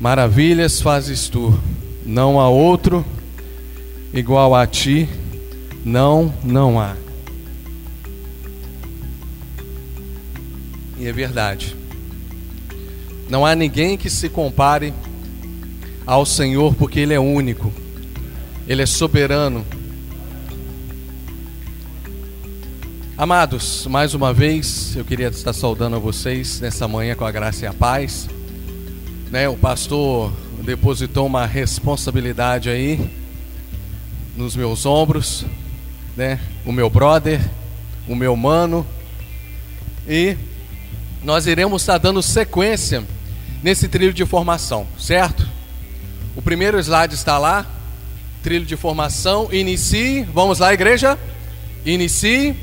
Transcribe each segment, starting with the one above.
Maravilhas fazes tu, não há outro igual a ti, não, não há. E é verdade. Não há ninguém que se compare ao Senhor, porque Ele é único, Ele é soberano. Amados, mais uma vez eu queria estar saudando a vocês nessa manhã com a graça e a paz. Né, o pastor depositou uma responsabilidade aí nos meus ombros, né? O meu brother, o meu mano. E nós iremos estar dando sequência nesse trilho de formação, certo? O primeiro slide está lá, trilho de formação, inicie, vamos lá, igreja? Inicie.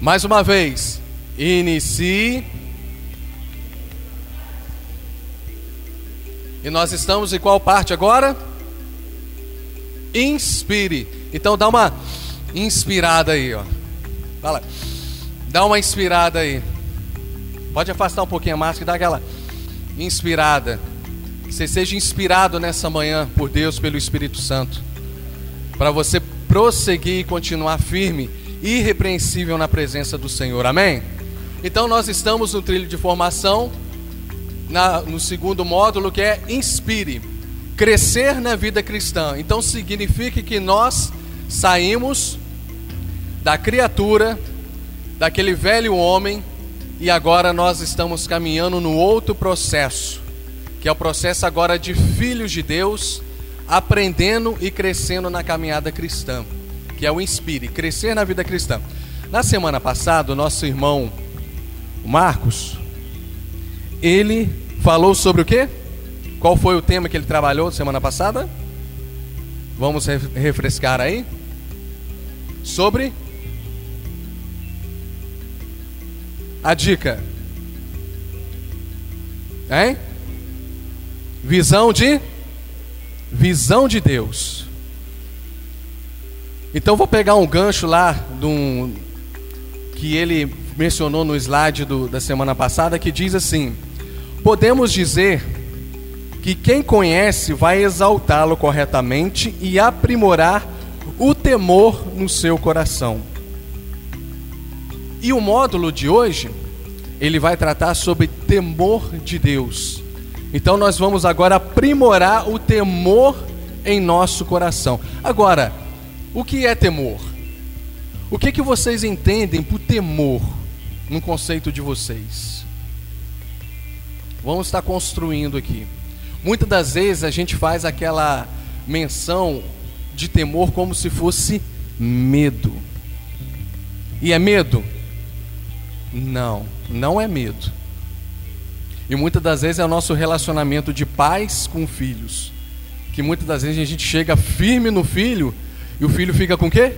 Mais uma vez, inicie. E nós estamos em qual parte agora? Inspire. Então dá uma inspirada aí, ó. Fala. Dá uma inspirada aí. Pode afastar um pouquinho a máscara e dar aquela inspirada. Que você seja inspirado nessa manhã por Deus, pelo Espírito Santo. Para você prosseguir e continuar firme, irrepreensível na presença do Senhor. Amém? Então nós estamos no trilho de formação na, no segundo módulo que é inspire, crescer na vida cristã. Então significa que nós saímos da criatura, daquele velho homem, e agora nós estamos caminhando no outro processo, que é o processo agora de filhos de Deus, aprendendo e crescendo na caminhada cristã, que é o inspire, crescer na vida cristã. Na semana passada, o nosso irmão Marcos, ele falou sobre o quê? Qual foi o tema que ele trabalhou semana passada? Vamos refrescar aí. Sobre a dica. Hein? Visão de visão de Deus. Então vou pegar um gancho lá um, que ele mencionou no slide do, da semana passada que diz assim: podemos dizer que quem conhece vai exaltá-lo corretamente e aprimorar o temor no seu coração. E o módulo de hoje, ele vai tratar sobre temor de Deus. Então nós vamos agora aprimorar o temor em nosso coração. Agora, o que é temor? O que que vocês entendem por temor no conceito de vocês? Vamos estar construindo aqui. Muitas das vezes a gente faz aquela menção de temor como se fosse medo. E é medo? Não, não é medo. E muitas das vezes é o nosso relacionamento de pais com filhos. Que muitas das vezes a gente chega firme no filho e o filho fica com quê?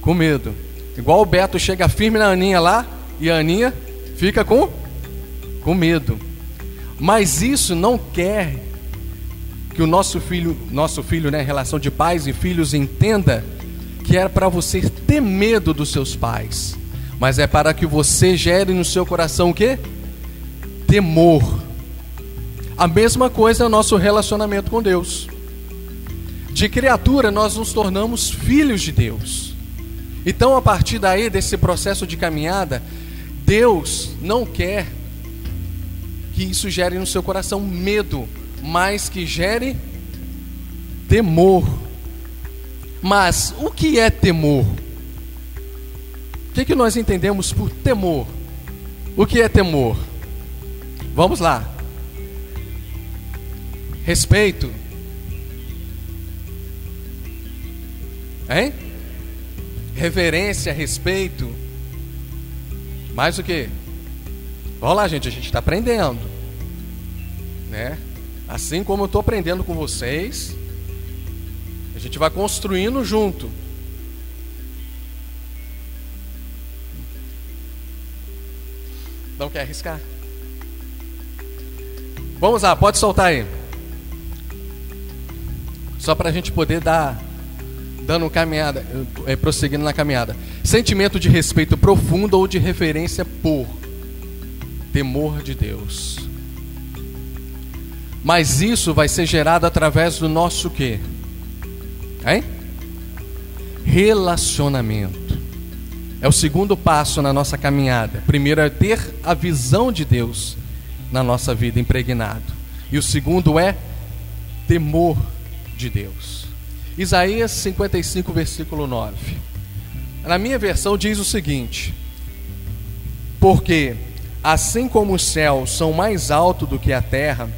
Com medo. Igual o Beto chega firme na Aninha lá e a Aninha fica com com medo. Mas isso não quer que o nosso filho, nosso filho, né, relação de pais e filhos entenda que é para você ter medo dos seus pais, mas é para que você gere no seu coração o quê? Temor. A mesma coisa é o nosso relacionamento com Deus. De criatura nós nos tornamos filhos de Deus. Então, a partir daí desse processo de caminhada, Deus não quer que isso gere no seu coração medo, mas que gere temor. Mas o que é temor? O que, que nós entendemos por temor? O que é temor? Vamos lá. Respeito. Hein? Reverência, respeito. Mais o que? Vamos lá, gente, a gente está aprendendo. Né? Assim como eu estou aprendendo com vocês, a gente vai construindo junto. Não quer arriscar? Vamos lá, pode soltar aí. Só para a gente poder dar, dando caminhada, é, prosseguindo na caminhada. Sentimento de respeito profundo ou de referência por temor de Deus. Mas isso vai ser gerado através do nosso quê? Hein? Relacionamento. É o segundo passo na nossa caminhada. Primeiro é ter a visão de Deus na nossa vida impregnado. E o segundo é temor de Deus. Isaías 55, versículo 9. Na minha versão diz o seguinte: Porque assim como os céus são mais altos do que a terra,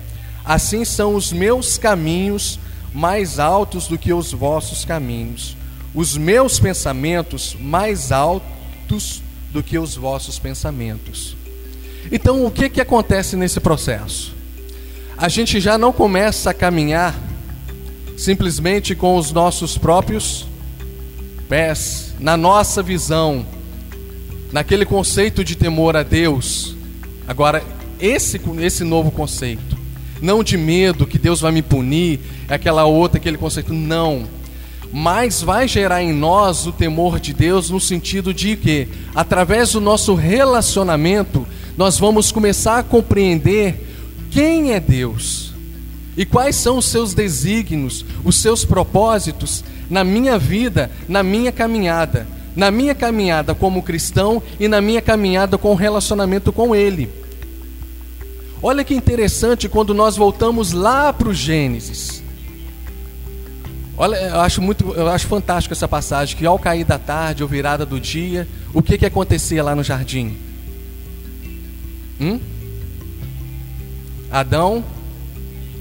assim são os meus caminhos mais altos do que os vossos caminhos, os meus pensamentos mais altos do que os vossos pensamentos. Então, o que, que acontece nesse processo? A gente já não começa a caminhar simplesmente com os nossos próprios pés, na nossa visão, naquele conceito de temor a Deus. Agora, esse, esse novo conceito, não de medo que Deus vai me punir, é aquela outra, aquele conceito, não. Mas vai gerar em nós o temor de Deus no sentido de que, através do nosso relacionamento, nós vamos começar a compreender quem é Deus e quais são os seus desígnios, os seus propósitos na minha vida, na minha caminhada, na minha caminhada como cristão e na minha caminhada com relacionamento com Ele. Olha que interessante quando nós voltamos lá para o Gênesis. Olha, eu acho muito, eu acho fantástico essa passagem que ao cair da tarde ou virada do dia, o que que acontecia lá no jardim? Hum? Adão,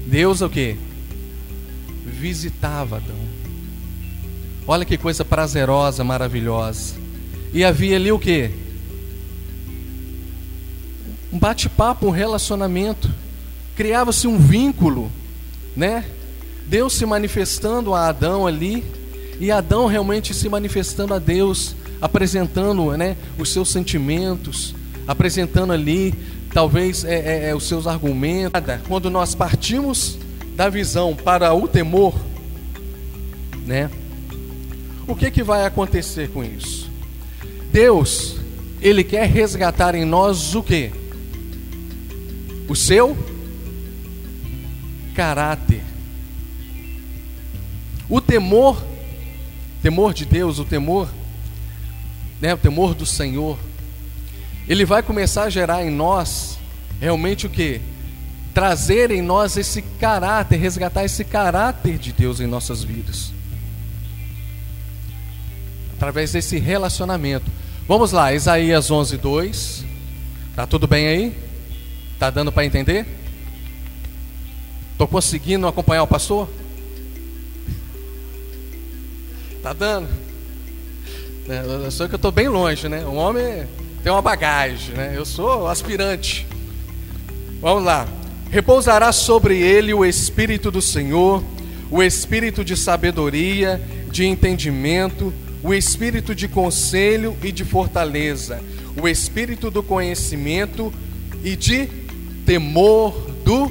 Deus o que? Visitava Adão. Olha que coisa prazerosa, maravilhosa. E havia ali o que? Um bate-papo, um relacionamento. Criava-se um vínculo, né? Deus se manifestando a Adão ali e Adão realmente se manifestando a Deus, apresentando, né, os seus sentimentos, apresentando ali talvez é, é, é, os seus argumentos. Quando nós partimos da visão para o temor, né? O que que vai acontecer com isso? Deus, ele quer resgatar em nós o que? O seu caráter. O temor, temor de Deus, o temor, né, o temor do Senhor ele vai começar a gerar em nós realmente o que? Trazer em nós esse caráter, resgatar esse caráter de Deus em nossas vidas. Através desse relacionamento. Vamos lá, Isaías 11, 2. Tá tudo bem aí? Tá dando para entender? Estou conseguindo acompanhar o pastor? Tá dando? É, eu que eu estou bem longe, né? O homem tem uma bagagem, né? Eu sou aspirante. Vamos lá. Repousará sobre ele o Espírito do Senhor, o Espírito de sabedoria, de entendimento, o Espírito de conselho e de fortaleza, o Espírito do conhecimento e de temor do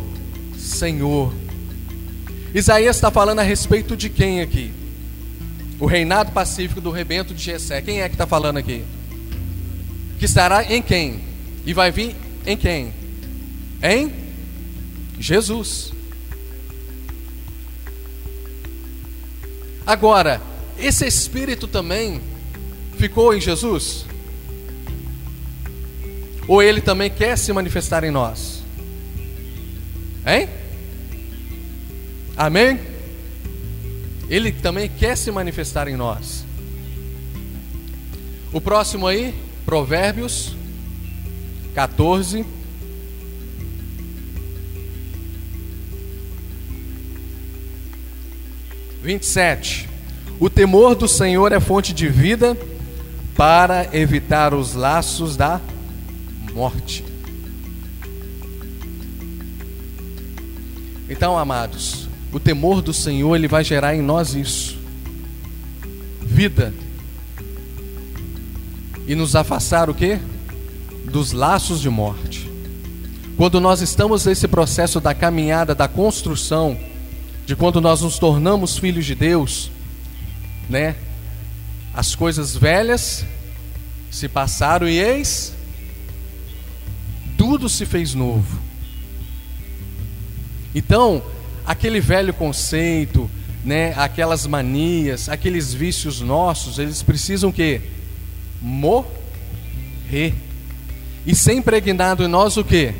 Senhor. Isaías está falando a respeito de quem aqui? O reinado pacífico do rebento de Jessé. Quem é que está falando aqui? que estará em quem? E vai vir em quem? Em Jesus. Agora, esse Espírito também ficou em Jesus? Ou ele também quer se manifestar em nós? Hein? Amém? Ele também quer se manifestar em nós. O próximo aí, Provérbios 14. Vinte e sete. O temor do Senhor é fonte de vida para evitar os laços da morte. Então, amados, o temor do Senhor ele vai gerar em nós isso. Vida e nos afastar o quê? Dos laços de morte. Quando nós estamos nesse processo da caminhada, da construção, de quando nós nos tornamos filhos de Deus, né? As coisas velhas se passaram e eis tudo se fez novo. Então, aquele velho conceito, né, aquelas manias, aqueles vícios nossos, eles precisam que morrer. E ser impregnado em nós o que?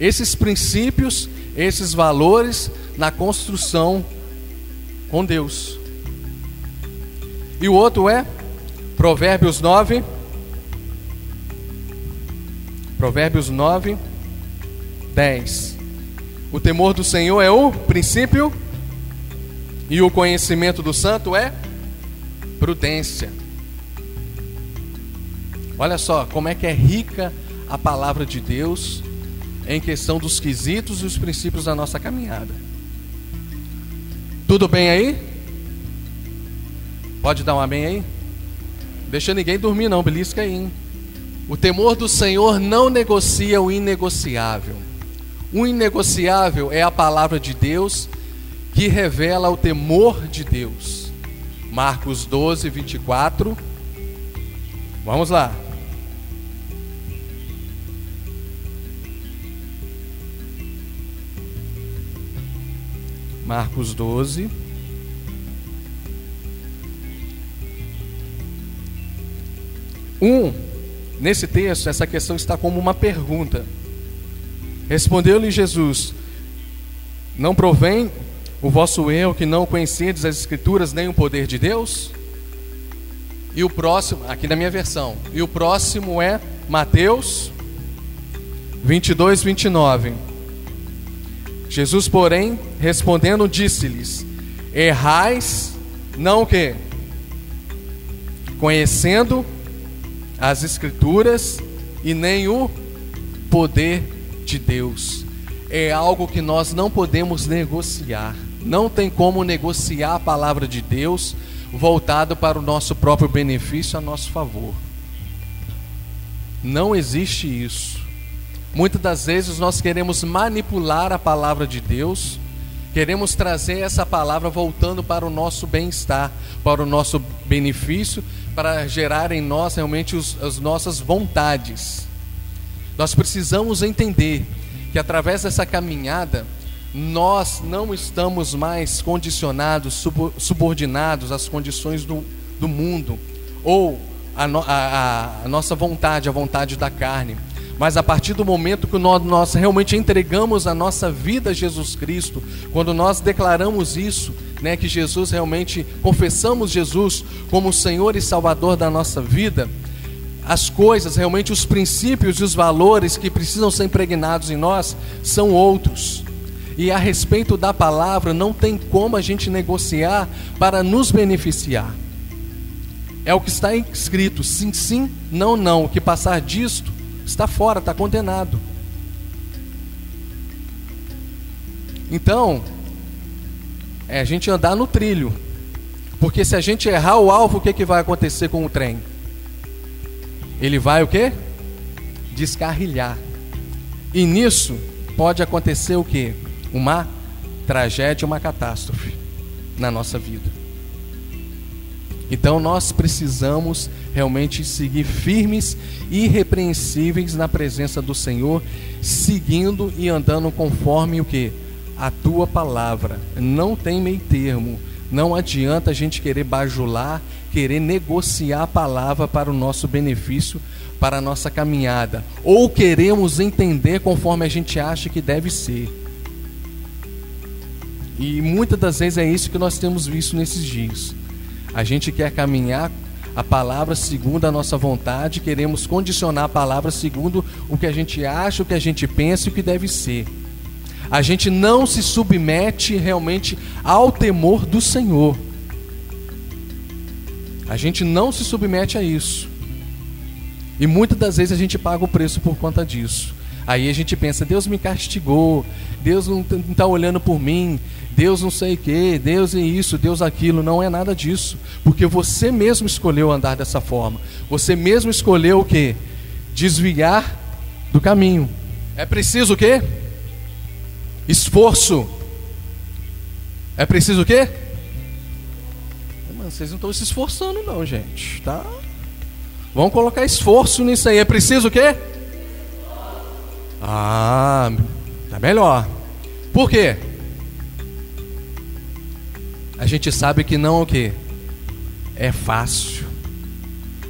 Esses princípios, esses valores na construção com Deus. E o outro é Provérbios 9. Provérbios 9, 10. O temor do Senhor é o princípio, e o conhecimento do santo é prudência. Olha só como é que é rica a palavra de Deus em questão dos quesitos e os princípios da nossa caminhada. Tudo bem aí? Pode dar um amém aí? Deixa ninguém dormir não, belisca aí. Hein? O temor do Senhor não negocia o inegociável. O inegociável é a palavra de Deus que revela o temor de Deus. Marcos 12, 24. Vamos lá. Marcos 12. Um, nesse texto, essa questão está como uma pergunta. Respondeu-lhe Jesus: Não provém o vosso eu que não conhecedes as Escrituras nem o poder de Deus? E o próximo, aqui na minha versão, e o próximo é Mateus 22, 29. Jesus, porém, respondendo, disse-lhes: Errais, não o quê? Conhecendo as Escrituras e nem o poder de Deus. É algo que nós não podemos negociar. Não tem como negociar a palavra de Deus voltado para o nosso próprio benefício, a nosso favor. Não existe isso. Muitas das vezes nós queremos manipular a palavra de Deus, queremos trazer essa palavra voltando para o nosso bem-estar, para o nosso benefício, para gerar em nós realmente os, as nossas vontades. Nós precisamos entender que através dessa caminhada, nós não estamos mais condicionados, subordinados às condições do, do mundo, ou a, a, a, nossa vontade, a vontade da carne. Mas a partir do momento que nós, nós realmente entregamos a nossa vida a Jesus Cristo, quando nós declaramos isso, né, que Jesus realmente confessamos Jesus como Senhor e Salvador da nossa vida, as coisas, realmente os princípios e os valores que precisam ser impregnados em nós são outros. E a respeito da palavra, não tem como a gente negociar para nos beneficiar. É o que está escrito: sim, sim, não, não. O que passar disto está fora, está condenado. Então, é a gente andar no trilho. Porque se a gente errar o alvo, o que, que vai acontecer com o trem? Ele vai o quê? Descarrilhar. E nisso pode acontecer o quê? Uma tragédia, uma catástrofe na nossa vida. Então nós precisamos realmente seguir firmes e irrepreensíveis na presença do Senhor, seguindo e andando conforme o que? A tua palavra. Não tem meio termo. Não adianta a gente querer bajular, querer negociar a palavra para o nosso benefício, para a nossa caminhada. Ou queremos entender conforme a gente acha que deve ser. E muitas das vezes é isso que nós temos visto nesses dias. A gente quer caminhar a palavra segundo a nossa vontade, queremos condicionar a palavra segundo o que a gente acha, o que a gente pensa e o que deve ser. A gente não se submete realmente ao temor do Senhor. A gente não se submete a isso. E muitas das vezes a gente paga o preço por conta disso. Aí a gente pensa, Deus me castigou, Deus não está olhando por mim, Deus não sei o que, Deus é isso, Deus aquilo. Não é nada disso. Porque você mesmo escolheu andar dessa forma. Você mesmo escolheu o que? Desviar do caminho. É preciso o quê? Esforço. É preciso o quê? Vocês não estão se esforçando não, gente. Tá? Vamos colocar esforço nisso aí. É preciso o quê? Ah, tá melhor. Por quê? A gente sabe que não o quê? É fácil.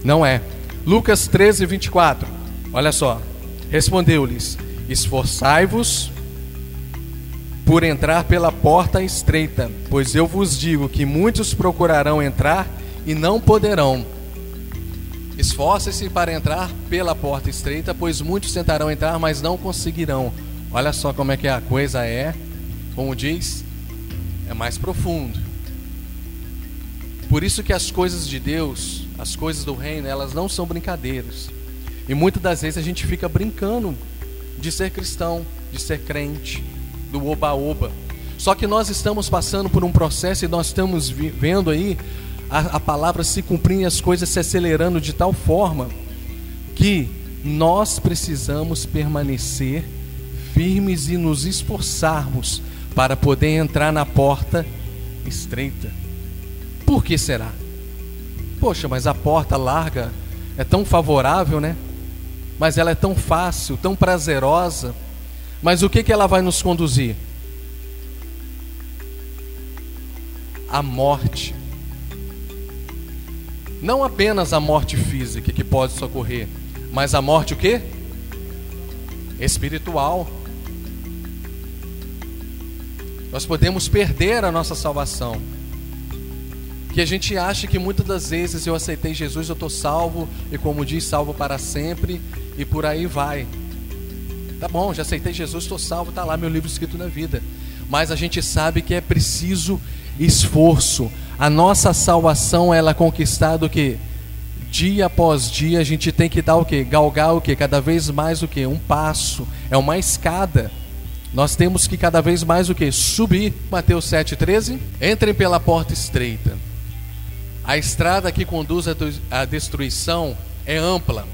Não é. Lucas 13, 24. Olha só. Respondeu-lhes: Esforçai-vos por entrar pela porta estreita, pois eu vos digo que muitos procurarão entrar e não poderão. Esforce-se para entrar pela porta estreita, pois muitos tentarão entrar, mas não conseguirão. Olha só como é que a coisa é, como diz, é mais profundo. Por isso que as coisas de Deus, as coisas do reino, elas não são brincadeiras. E muitas das vezes a gente fica brincando de ser cristão, de ser crente, do oba-oba. Só que nós estamos passando por um processo e nós estamos vendo aí a, a palavra se cumprir e as coisas se acelerando de tal forma que nós precisamos permanecer firmes e nos esforçarmos para poder entrar na porta estreita. Por que será? Poxa, mas a porta larga é tão favorável, né? Mas ela é tão fácil, tão prazerosa. Mas o que, que ela vai nos conduzir? A morte. Não apenas a morte física que pode socorrer, mas a morte o quê? Espiritual. Nós podemos perder a nossa salvação. Que a gente acha que muitas das vezes eu aceitei Jesus, eu estou salvo, e como diz, salvo para sempre, e por aí vai. Tá bom, já aceitei Jesus, estou salvo, está lá meu livro escrito na vida. Mas a gente sabe que é preciso esforço. A nossa salvação ela é conquistada que dia após dia a gente tem que dar o que galgar o que cada vez mais o que um passo é uma escada. Nós temos que cada vez mais o que subir. Mateus 7:13. Entrem pela porta estreita. A estrada que conduz à destruição é ampla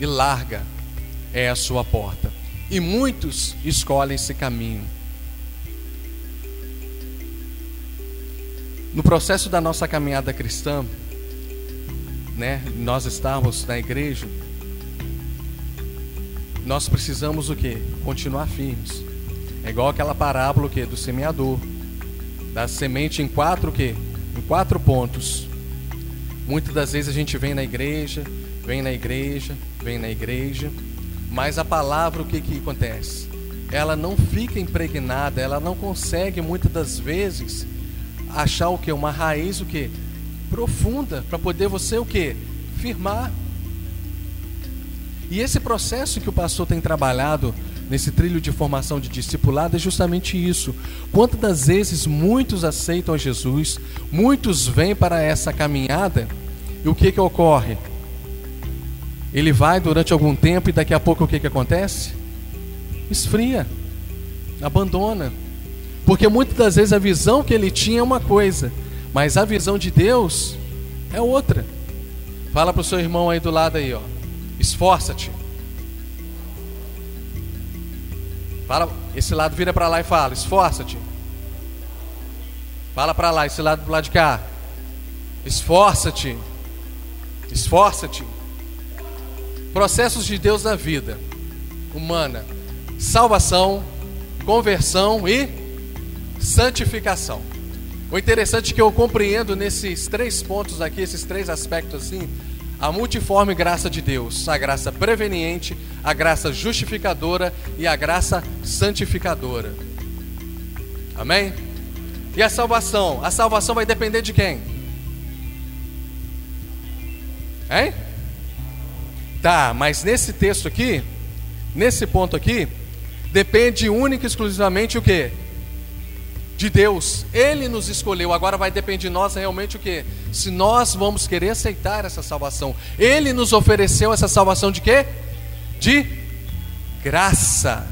e larga é a sua porta. E muitos escolhem esse caminho. No processo da nossa caminhada cristã, né, nós estamos na igreja, nós precisamos o que? Continuar firmes. É igual aquela parábola que do semeador, da semente em quatro que? Em quatro pontos. Muitas das vezes a gente vem na igreja, vem na igreja, vem na igreja, mas a palavra o que que acontece? Ela não fica impregnada, ela não consegue muitas das vezes achar o que? Uma raiz o que? Profunda, para poder você o que? Firmar. E esse processo que o pastor tem trabalhado nesse trilho de formação de discipulado é justamente isso. Quantas das vezes muitos aceitam Jesus, muitos vêm para essa caminhada, e o que que ocorre? Ele vai durante algum tempo e daqui a pouco o que que acontece? Esfria, abandona, porque muitas das vezes a visão que ele tinha é uma coisa, mas a visão de Deus é outra. Fala para o seu irmão aí do lado aí, ó. Esforça-te. Fala, esse lado vira para lá e fala: Esforça-te. Fala para lá, esse lado do lado de cá. Esforça-te. Esforça-te. Processos de Deus na vida humana: salvação, conversão e santificação. O interessante é que eu compreendo nesses três pontos aqui, esses três aspectos assim, a multiforme graça de Deus, a graça preveniente, a graça justificadora e a graça santificadora. Amém? E a salvação? A salvação vai depender de quem? Hein? Tá, mas nesse texto aqui, nesse ponto aqui, depende única e exclusivamente o que? de Deus. Ele nos escolheu. Agora vai depender de nós realmente o que? Se nós vamos querer aceitar essa salvação. Ele nos ofereceu essa salvação de quê? De graça.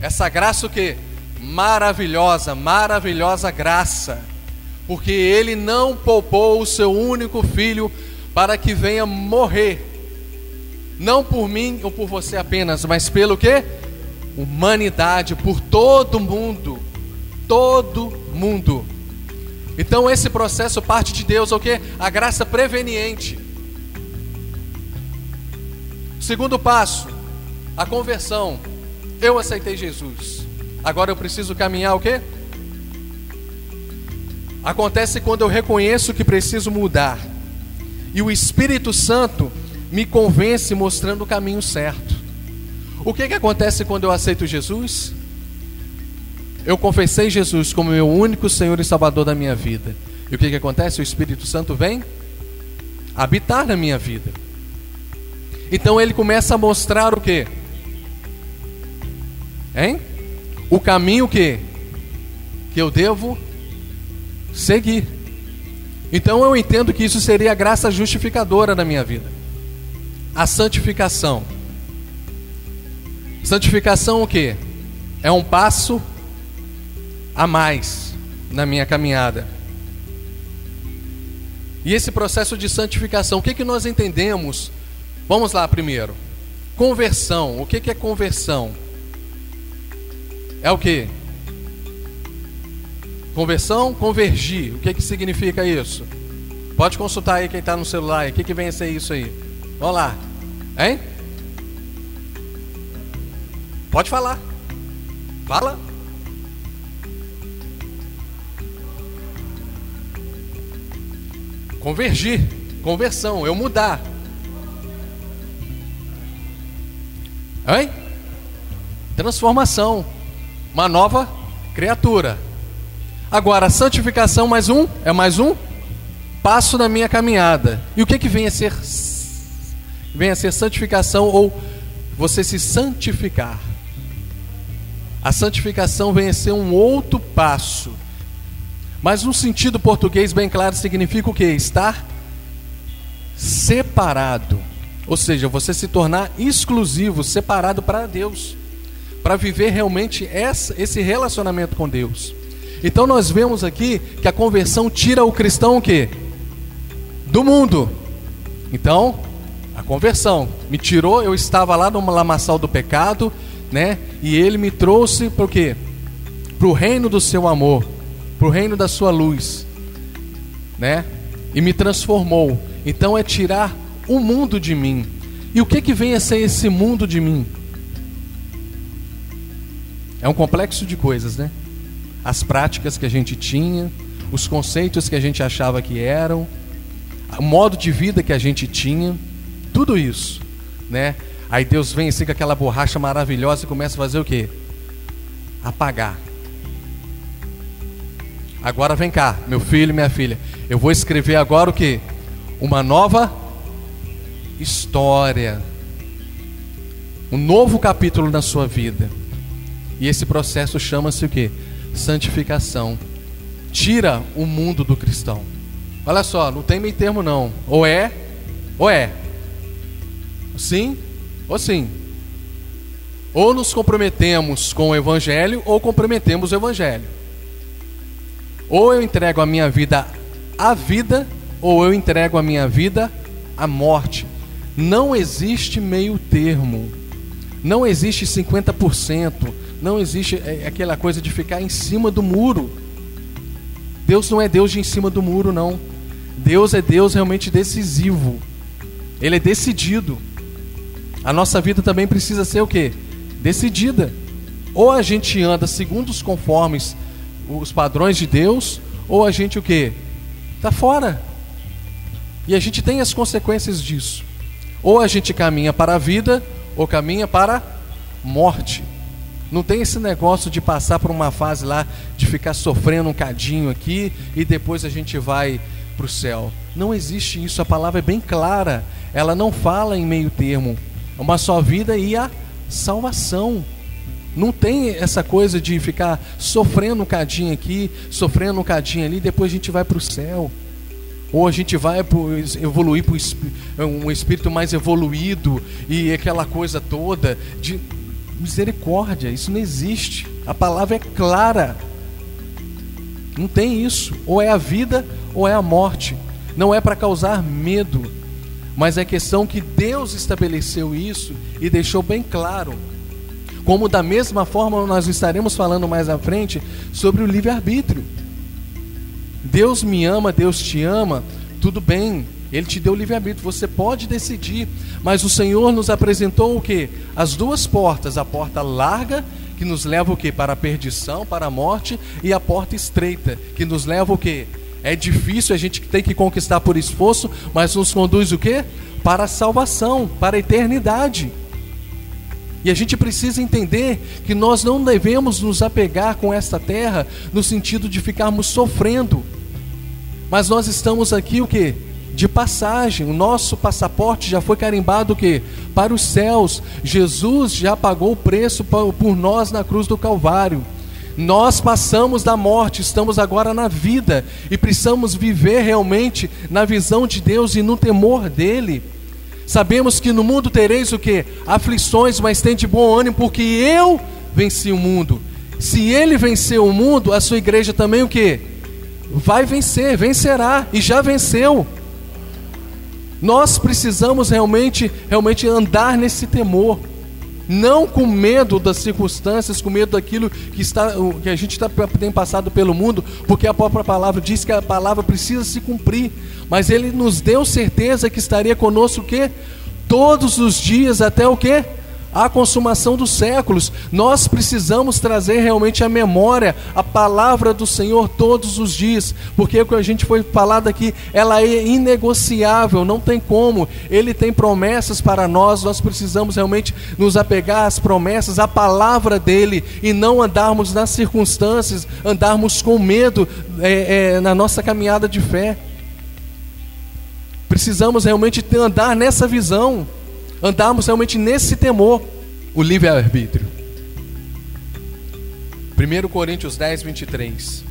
Essa graça o que? Maravilhosa, maravilhosa graça. Porque ele não poupou o seu único filho para que venha morrer. Não por mim ou por você apenas, mas pelo que? humanidade, por todo mundo, todo mundo. Então esse processo parte de Deus, é o que? A graça preveniente. Segundo passo, a conversão. Eu aceitei Jesus. Agora eu preciso caminhar o quê? Acontece quando eu reconheço que preciso mudar. E o Espírito Santo me convence mostrando o caminho certo. O que, que acontece quando eu aceito Jesus? Eu confessei Jesus como meu único Senhor e Salvador da minha vida. E o que, que acontece? O Espírito Santo vem habitar na minha vida. Então ele começa a mostrar o que? Hein? O caminho que que eu devo seguir. Então eu entendo que isso seria a graça justificadora na minha vida. A santificação. Santificação o que? É um passo a mais na minha caminhada. E esse processo de santificação, o que, que nós entendemos? Vamos lá primeiro. Conversão. O que, que é conversão? É o que? Conversão, convergir. O que, que significa isso? Pode consultar aí quem está no celular. O que, que vem a ser isso aí? Vamos lá. Hein? Pode falar. Fala. Convergir. Conversão. Eu mudar. Hein? Transformação. Uma nova criatura. Agora, santificação mais um, é mais um passo na minha caminhada. E o que que vem a ser vem a ser santificação ou você se santificar? A santificação vem a ser um outro passo. Mas no sentido português bem claro significa o que? Estar separado. Ou seja, você se tornar exclusivo, separado para Deus, para viver realmente esse relacionamento com Deus. Então nós vemos aqui que a conversão tira o cristão o quê? Do mundo. Então, a conversão me tirou, eu estava lá no lamaçal do pecado, né? E ele me trouxe para o quê? Para o reino do seu amor, para o reino da sua luz, né? E me transformou. Então é tirar o mundo de mim. E o que que vem a ser esse mundo de mim? É um complexo de coisas, né? As práticas que a gente tinha, os conceitos que a gente achava que eram, o modo de vida que a gente tinha, tudo isso, né? Aí Deus vem assim com aquela borracha maravilhosa e começa a fazer o quê? Apagar. Agora vem cá, meu filho e minha filha. Eu vou escrever agora o que? Uma nova história, um novo capítulo na sua vida. E esse processo chama-se o que? Santificação. Tira o mundo do cristão. Olha só, não tem meio termo não. Ou é, ou é. Sim ou sim. Ou nos comprometemos com o evangelho ou comprometemos o evangelho. Ou eu entrego a minha vida à vida ou eu entrego a minha vida à morte. Não existe meio termo. Não existe 50%. Não existe é, aquela coisa de ficar em cima do muro. Deus não é Deus de em cima do muro, não. Deus é Deus realmente decisivo. Ele é decidido. A nossa vida também precisa ser o que? Decidida. Ou a gente anda segundo os conformes, os padrões de Deus, ou a gente o que? Está fora. E a gente tem as consequências disso. Ou a gente caminha para a vida, ou caminha para a morte. Não tem esse negócio de passar por uma fase lá, de ficar sofrendo um cadinho aqui e depois a gente vai para o céu. Não existe isso, a palavra é bem clara. Ela não fala em meio termo. Uma só vida e a salvação. Não tem essa coisa de ficar sofrendo um cadinho aqui, sofrendo um cadinho ali, depois a gente vai para o céu. Ou a gente vai evoluir para um espírito mais evoluído e aquela coisa toda de misericórdia. Isso não existe. A palavra é clara. Não tem isso. Ou é a vida ou é a morte. Não é para causar medo, mas é questão que Deus estabeleceu isso e deixou bem claro. Como da mesma forma nós estaremos falando mais à frente sobre o livre-arbítrio. Deus me ama, Deus te ama, tudo bem, Ele te deu livre-arbítrio, você pode decidir. Mas o Senhor nos apresentou o que? As duas portas, a porta larga que nos leva o que? Para a perdição, para a morte, e a porta estreita, que nos leva o que? É difícil, a gente tem que conquistar por esforço, mas nos conduz o que? Para a salvação, para a eternidade. E a gente precisa entender que nós não devemos nos apegar com esta terra no sentido de ficarmos sofrendo. Mas nós estamos aqui o que? De passagem. O nosso passaporte já foi carimbado o que? Para os céus. Jesus já pagou o preço por nós na cruz do Calvário. Nós passamos da morte, estamos agora na vida e precisamos viver realmente na visão de Deus e no temor dele. Sabemos que no mundo tereis o que? Aflições, mas tem de bom ânimo, porque eu venci o mundo. Se ele venceu o mundo, a sua igreja também o que? Vai vencer, vencerá e já venceu. Nós precisamos realmente, realmente andar nesse temor não com medo das circunstâncias, com medo daquilo que, está, que a gente está, tem passado pelo mundo, porque a própria palavra diz que a palavra precisa se cumprir, mas Ele nos deu certeza que estaria conosco o quê? Todos os dias até o quê? A consumação dos séculos. Nós precisamos trazer realmente a memória, a palavra do Senhor todos os dias, porque o que a gente foi falado aqui, ela é inegociável, não tem como. Ele tem promessas para nós, nós precisamos realmente nos apegar às promessas, à palavra dele e não andarmos nas circunstâncias, andarmos com medo é, é, na nossa caminhada de fé. Precisamos realmente andar nessa visão andarmos realmente nesse temor, o livre-arbítrio. 1 Coríntios 10, 23.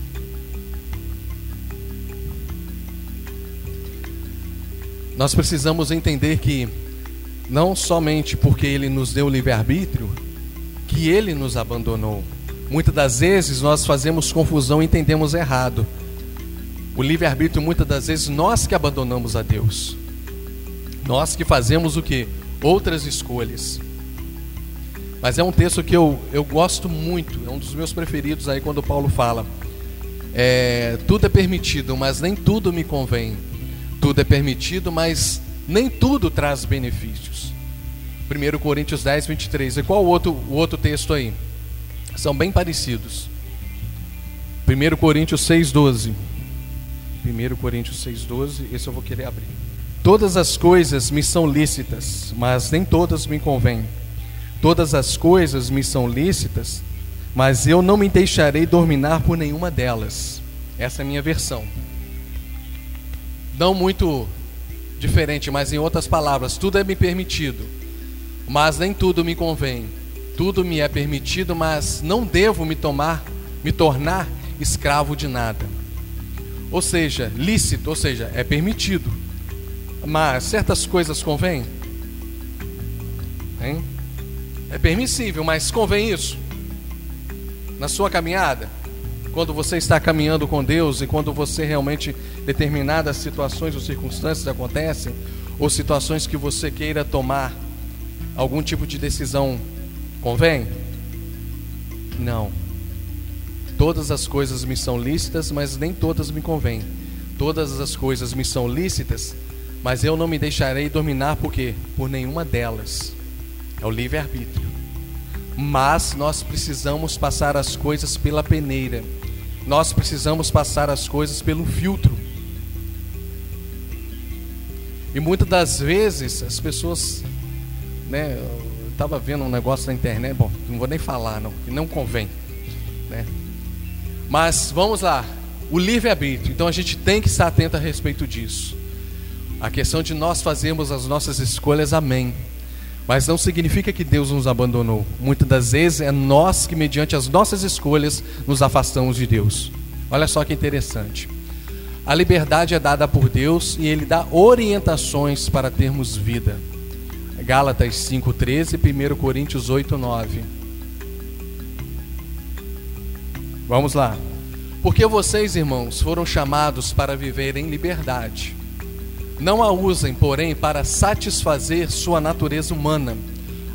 Nós precisamos entender que não somente porque ele nos deu o livre-arbítrio, que ele nos abandonou. Muitas das vezes nós fazemos confusão e entendemos errado. O livre-arbítrio, muitas das vezes, nós que abandonamos a Deus. Nós que fazemos o que? Outras escolhas. Mas é um texto que eu, eu gosto muito, é um dos meus preferidos aí quando Paulo fala. É, tudo é permitido, mas nem tudo me convém. Tudo é permitido, mas nem tudo traz benefícios. 1 Coríntios 10, 23. E qual o outro, o outro texto aí? São bem parecidos. 1 Coríntios 6, 12. 1 Coríntios 6, 12. Esse eu vou querer abrir. Todas as coisas me são lícitas, mas nem todas me convêm. Todas as coisas me são lícitas, mas eu não me deixarei dominar por nenhuma delas. Essa é a minha versão. Não muito diferente, mas em outras palavras, tudo é me permitido, mas nem tudo me convém. Tudo me é permitido, mas não devo me tomar, me tornar escravo de nada. Ou seja, lícito, ou seja, é permitido mas certas coisas convém? Hein? É permissível, mas convém isso? Na sua caminhada? Quando você está caminhando com Deus e quando você realmente determinadas situações ou circunstâncias acontecem, ou situações que você queira tomar algum tipo de decisão, convém? Não. Todas as coisas me são lícitas, mas nem todas me convêm. Todas as coisas me são lícitas, mas eu não me deixarei dominar por quê? Por nenhuma delas. É o livre-arbítrio. Mas nós precisamos passar as coisas pela peneira. Nós precisamos passar as coisas pelo filtro. E muitas das vezes as pessoas, né, eu estava vendo um negócio na internet, bom, não vou nem falar não, que não convém, né? Mas vamos lá, o livre-arbítrio. Então a gente tem que estar atento a respeito disso. A questão de nós fazermos as nossas escolhas, amém. Mas não significa que Deus nos abandonou. Muitas das vezes é nós que, mediante as nossas escolhas, nos afastamos de Deus. Olha só que interessante. A liberdade é dada por Deus e Ele dá orientações para termos vida. Gálatas 5,13 e 1 Coríntios 8,9. Vamos lá. Porque vocês, irmãos, foram chamados para viver em liberdade. Não a usem, porém, para satisfazer sua natureza humana.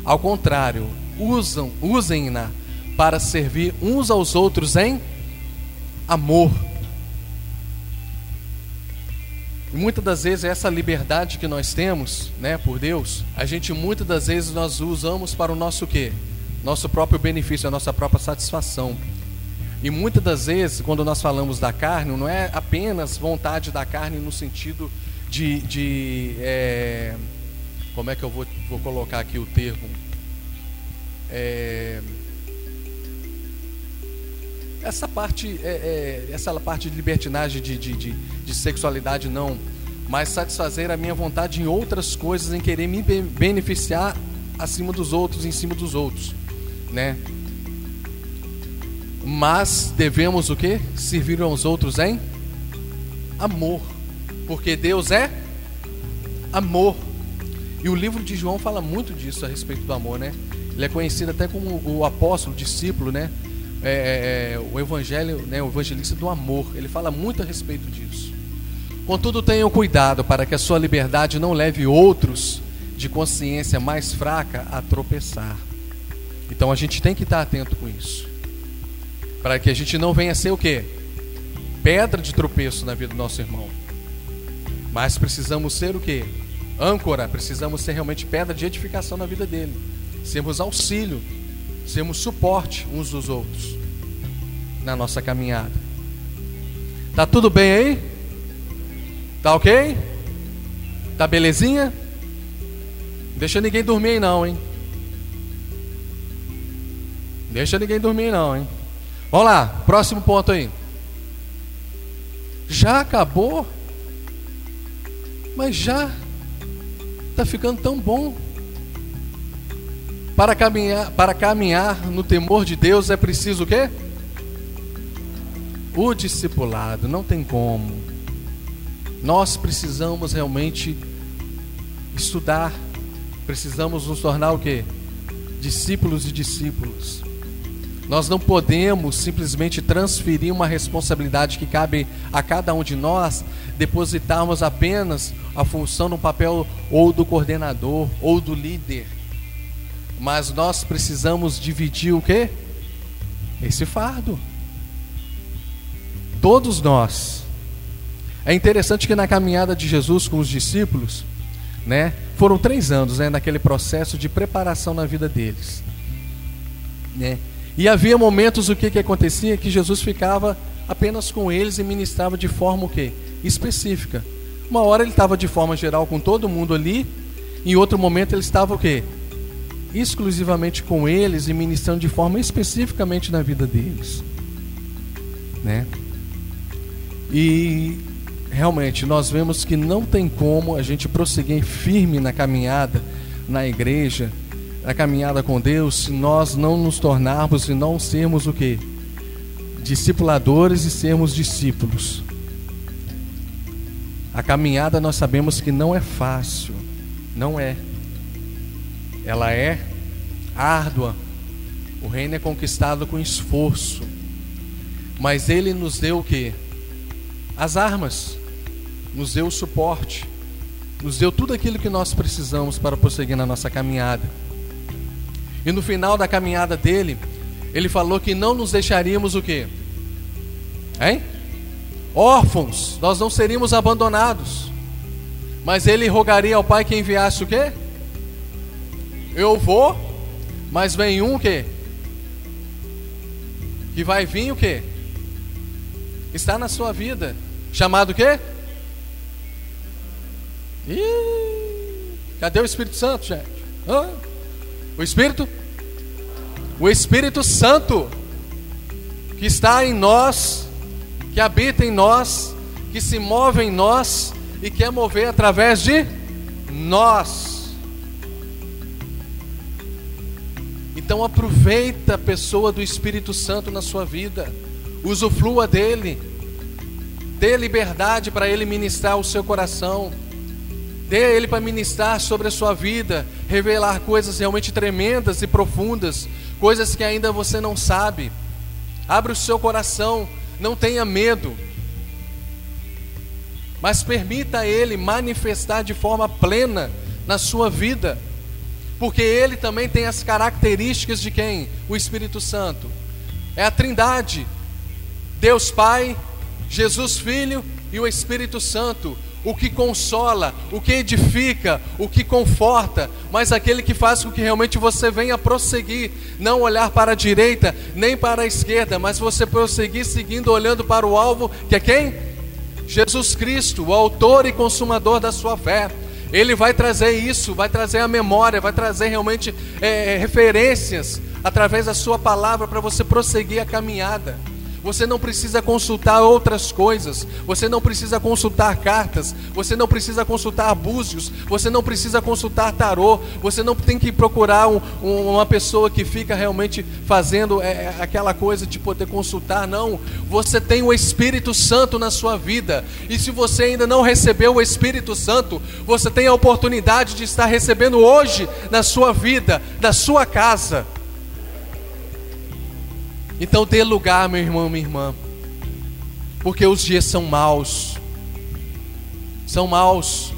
Ao contrário, usam, usem-na para servir uns aos outros em amor. E muitas das vezes essa liberdade que nós temos, né, por Deus, a gente muitas das vezes nós usamos para o nosso quê? Nosso próprio benefício, a nossa própria satisfação. E muitas das vezes, quando nós falamos da carne, não é apenas vontade da carne no sentido de, de é, como é que eu vou, vou colocar aqui o termo? É, essa parte, é, é, essa parte de libertinagem, de, de, de, de, sexualidade, não. Mas satisfazer a minha vontade em outras coisas, em querer me beneficiar acima dos outros, em cima dos outros, né? Mas devemos o que? Servir aos outros em amor, porque Deus é amor. E o livro de João fala muito disso a respeito do amor, né? Ele é conhecido até como o apóstolo, o discípulo, né? É, é, é, o evangelho, né, o evangelista do amor. Ele fala muito a respeito disso. Contudo, tenham cuidado para que a sua liberdade não leve outros de consciência mais fraca a tropeçar. Então a gente tem que estar atento com isso. Para que a gente não venha ser o quê? Pedra de tropeço na vida do nosso irmão. Mas precisamos ser o quê? Âncora, precisamos ser realmente pedra de edificação na vida dele. Sermos auxílio sermos suporte uns dos outros na nossa caminhada. Tá tudo bem aí? Tá ok? Tá belezinha? Deixa ninguém dormir aí não, hein? Deixa ninguém dormir não, hein? Vamos lá, próximo ponto aí. Já acabou? Mas já tá ficando tão bom. Para caminhar, para caminhar no temor de Deus é preciso o quê? O discipulado, não tem como. Nós precisamos realmente estudar, precisamos nos tornar o quê? Discípulos e discípulos. Nós não podemos simplesmente transferir uma responsabilidade que cabe a cada um de nós, depositarmos apenas a função no papel ou do coordenador ou do líder. Mas nós precisamos dividir o que? Esse fardo. Todos nós. É interessante que na caminhada de Jesus com os discípulos, né, foram três anos, né, naquele processo de preparação na vida deles, né. E havia momentos o que que acontecia que Jesus ficava apenas com eles e ministrava de forma o quê? específica. Uma hora ele estava de forma geral com todo mundo ali, em outro momento ele estava o quê? exclusivamente com eles e ministrando de forma especificamente na vida deles, né? E realmente nós vemos que não tem como a gente prosseguir firme na caminhada na igreja, na caminhada com Deus, se nós não nos tornarmos e não sermos o que? Discipuladores e sermos discípulos. A caminhada nós sabemos que não é fácil, não é ela é árdua. O reino é conquistado com esforço. Mas ele nos deu o que? As armas. Nos deu o suporte. Nos deu tudo aquilo que nós precisamos para prosseguir na nossa caminhada. E no final da caminhada dele, ele falou que não nos deixaríamos o quê? Hein? Órfãos, nós não seríamos abandonados. Mas ele rogaria ao Pai que enviasse o quê? Eu vou, mas vem um que que vai vir o que está na sua vida, chamado o quê? Ih, cadê o Espírito Santo, gente? Hã? O Espírito? O Espírito Santo que está em nós, que habita em nós, que se move em nós e quer mover através de nós. Então aproveita a pessoa do Espírito Santo na sua vida. Usufrua dele. Dê liberdade para ele ministrar o seu coração. Dê ele para ministrar sobre a sua vida, revelar coisas realmente tremendas e profundas, coisas que ainda você não sabe. Abra o seu coração, não tenha medo. Mas permita ele manifestar de forma plena na sua vida porque ele também tem as características de quem? O Espírito Santo. É a Trindade: Deus Pai, Jesus Filho e o Espírito Santo. O que consola, o que edifica, o que conforta, mas aquele que faz com que realmente você venha prosseguir, não olhar para a direita nem para a esquerda, mas você prosseguir seguindo olhando para o alvo, que é quem? Jesus Cristo, o autor e consumador da sua fé. Ele vai trazer isso, vai trazer a memória, vai trazer realmente é, referências através da sua palavra para você prosseguir a caminhada. Você não precisa consultar outras coisas. Você não precisa consultar cartas. Você não precisa consultar búzios. Você não precisa consultar tarô. Você não tem que procurar um, um, uma pessoa que fica realmente fazendo é, é, aquela coisa de poder consultar. Não. Você tem o Espírito Santo na sua vida. E se você ainda não recebeu o Espírito Santo, você tem a oportunidade de estar recebendo hoje na sua vida, na sua casa. Então dê lugar, meu irmão, minha irmã, porque os dias são maus, são maus,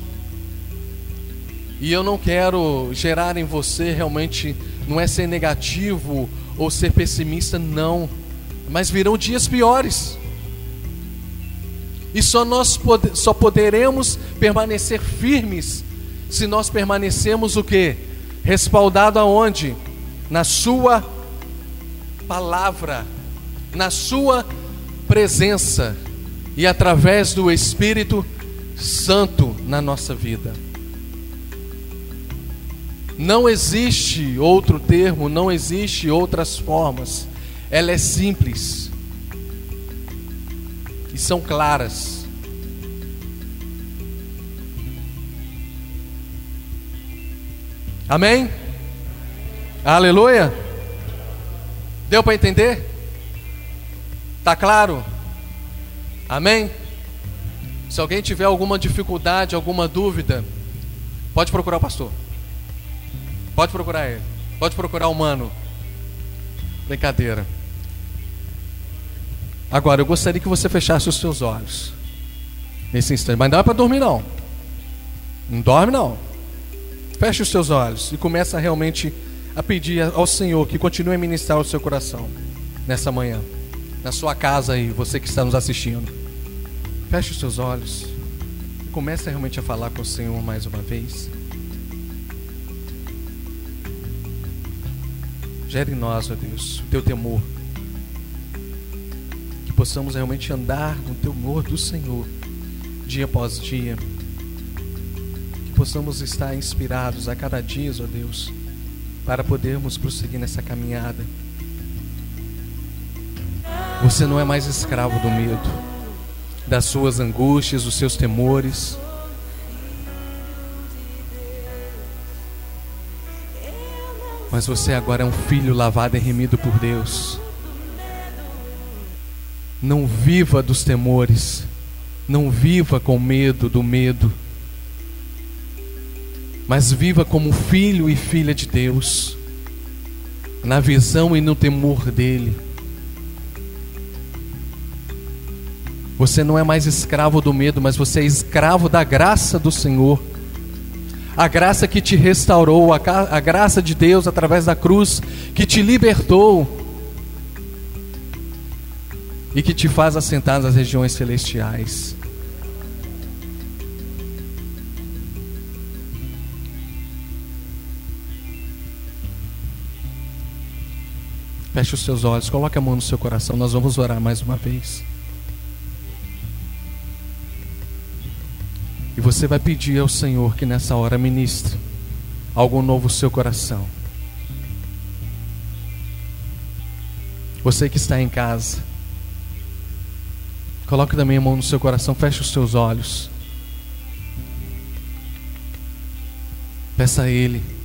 e eu não quero gerar em você realmente, não é ser negativo ou ser pessimista, não, mas virão dias piores, e só nós só poderemos permanecer firmes se nós permanecemos o que? Respaldado aonde? Na sua palavra, na Sua presença e através do Espírito Santo na nossa vida. Não existe outro termo, não existe outras formas. Ela é simples e são claras. Amém? Aleluia. Deu para entender? Tá claro? Amém? Se alguém tiver alguma dificuldade, alguma dúvida, pode procurar o pastor. Pode procurar ele. Pode procurar o mano. Brincadeira. Agora, eu gostaria que você fechasse os seus olhos. Nesse instante. Mas não é para dormir, não. Não dorme, não. Feche os seus olhos e começa realmente a pedir ao Senhor que continue a ministrar o seu coração nessa manhã, na sua casa aí, você que está nos assistindo. Feche os seus olhos comece realmente a falar com o Senhor mais uma vez. Gere em nós, ó Deus, o teu temor. Que possamos realmente andar no temor do Senhor, dia após dia. Que possamos estar inspirados a cada dia, ó Deus para podermos prosseguir nessa caminhada. Você não é mais escravo do medo, das suas angústias, dos seus temores. Mas você agora é um filho lavado e remido por Deus. Não viva dos temores, não viva com medo do medo mas viva como filho e filha de Deus, na visão e no temor dEle. Você não é mais escravo do medo, mas você é escravo da graça do Senhor. A graça que te restaurou, a, graça de Deus através da cruz, que te libertou e que te faz assentar nas regiões celestiais. Feche os seus olhos, coloque a mão no seu coração. Nós vamos orar mais uma vez. E você vai pedir ao Senhor que nessa hora ministre algo novo no seu coração. Você que está em casa, coloque também a mão no seu coração, feche os seus olhos. Peça a Ele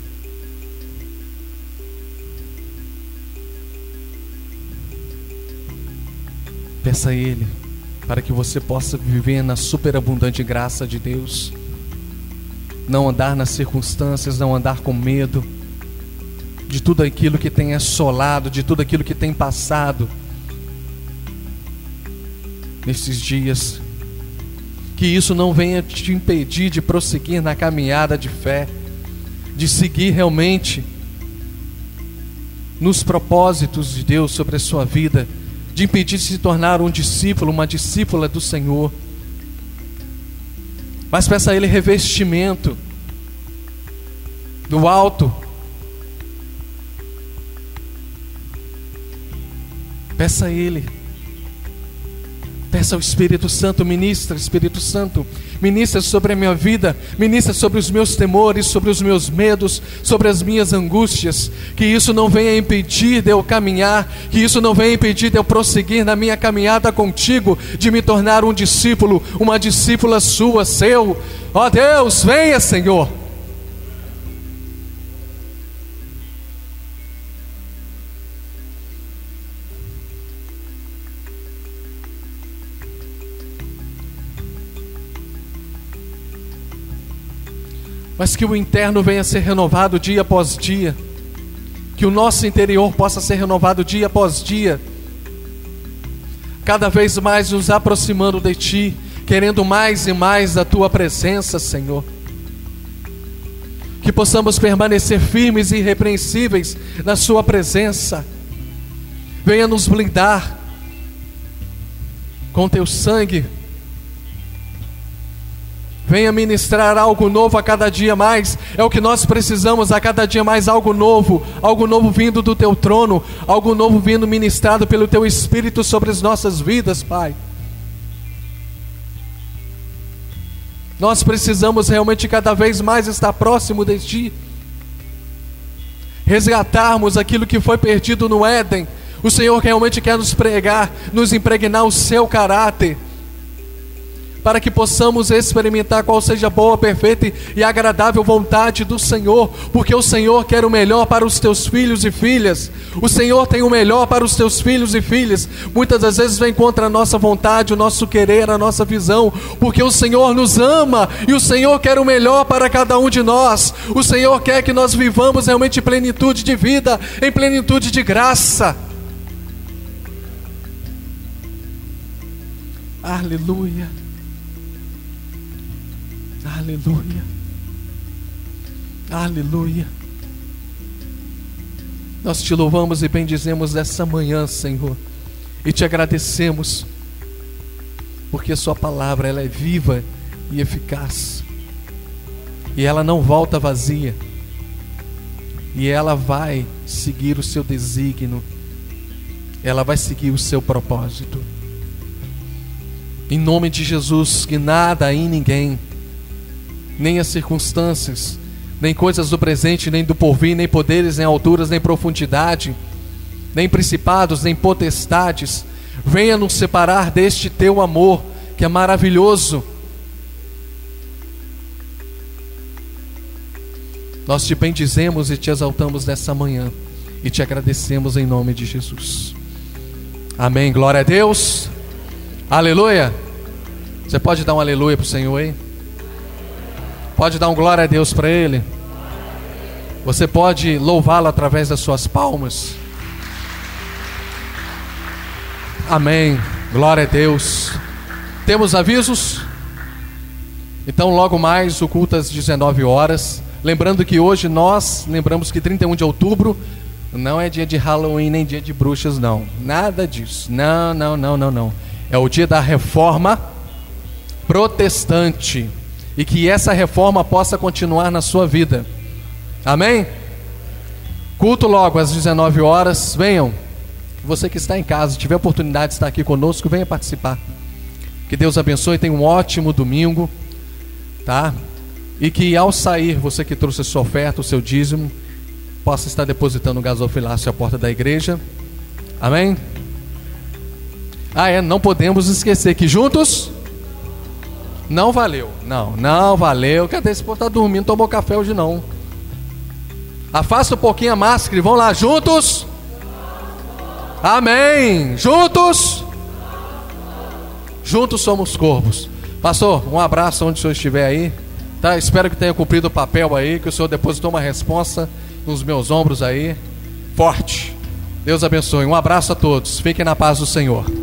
Peça a Ele para que você possa viver na superabundante graça de Deus. Não andar nas circunstâncias, não andar com medo de tudo aquilo que tem assolado, de tudo aquilo que tem passado nesses dias. Que isso não venha te impedir de prosseguir na caminhada de fé, de seguir realmente nos propósitos de Deus sobre a sua vida de impedir de se tornar um discípulo, uma discípula do Senhor. Mas peça a Ele revestimento do alto. Peça a Ele. Peça ao Espírito Santo, ministra, Espírito Santo, ministra sobre a minha vida, ministra sobre os meus temores, sobre os meus medos, sobre as minhas angústias. Que isso não venha impedir de eu caminhar, que isso não venha impedir de eu prosseguir na minha caminhada contigo, de me tornar um discípulo, uma discípula sua, seu. Ó Deus, venha, Senhor. Mas que o interno venha a ser renovado dia após dia, que o nosso interior possa ser renovado dia após dia, cada vez mais nos aproximando de Ti, querendo mais e mais da Tua presença, Senhor. Que possamos permanecer firmes e irrepreensíveis na Sua presença. Venha nos blindar com Teu sangue Venha ministrar algo novo a cada dia mais. É o que nós precisamos a cada dia mais algo novo, algo novo vindo do teu trono, algo novo vindo ministrado pelo teu espírito sobre as nossas vidas, Pai. Nós precisamos realmente cada vez mais estar próximo de ti. Resgatarmos aquilo que foi perdido no Éden. O Senhor realmente quer nos pregar, nos impregnar o seu caráter para que possamos experimentar qual seja a boa, perfeita e agradável vontade do Senhor, porque o Senhor quer o melhor para os teus filhos e filhas. O Senhor tem o melhor para os teus filhos e filhas. Muitas das vezes vem contra a nossa vontade, o nosso querer, a nossa visão, porque o Senhor nos ama e o Senhor quer o melhor para cada um de nós. O Senhor quer que nós vivamos realmente em plenitude de vida, em plenitude de graça. Aleluia. Aleluia. Aleluia. Nós te louvamos e bendizemos essa manhã, Senhor, e te agradecemos, porque Sua palavra ela é viva e eficaz, e ela não volta vazia, e ela vai seguir o seu desígnio, ela vai seguir o seu propósito. Em nome de Jesus, que nada e ninguém nem as circunstâncias, nem coisas do presente, nem do porvir, nem poderes, nem alturas, nem profundidade, nem principados, nem potestades, venha nos separar deste teu amor, que é maravilhoso. Nós te bendizemos e te exaltamos nessa manhã e te agradecemos em nome de Jesus. Amém. Glória a Deus. Aleluia. Você pode dar um aleluia para o Senhor aí? Pode dar um glória a Deus para Ele. Você pode louvá-lo através das suas palmas. Amém. Glória a Deus. Temos avisos? Então, logo mais, o culto às 19 horas. Lembrando que hoje nós lembramos que 31 de outubro não é dia de Halloween nem dia de bruxas, não. Nada disso. Não, não, não, não, não. É o dia da reforma protestante e que essa reforma possa continuar na sua vida. Amém? Culto logo às 19 horas. Venham. Você que está em casa, tiver oportunidade de estar aqui conosco, venha participar. Que Deus abençoe, tenha um ótimo domingo, tá? E que ao sair, você que trouxe a sua oferta, o seu dízimo, possa estar depositando o gasofilácio à porta da igreja. Amém? Ah, é, não podemos esquecer que juntos não valeu. Não, não valeu. Cadê esse povo tá dormindo? Tomou café hoje não. Afasta um pouquinho a máscara e vão lá juntos. Amém. Juntos. Juntos somos corvos. Pastor, um abraço onde o senhor estiver aí. Tá? Espero que tenha cumprido o papel aí, que o senhor depositou uma resposta nos meus ombros aí. Forte. Deus abençoe. Um abraço a todos. Fiquem na paz do Senhor.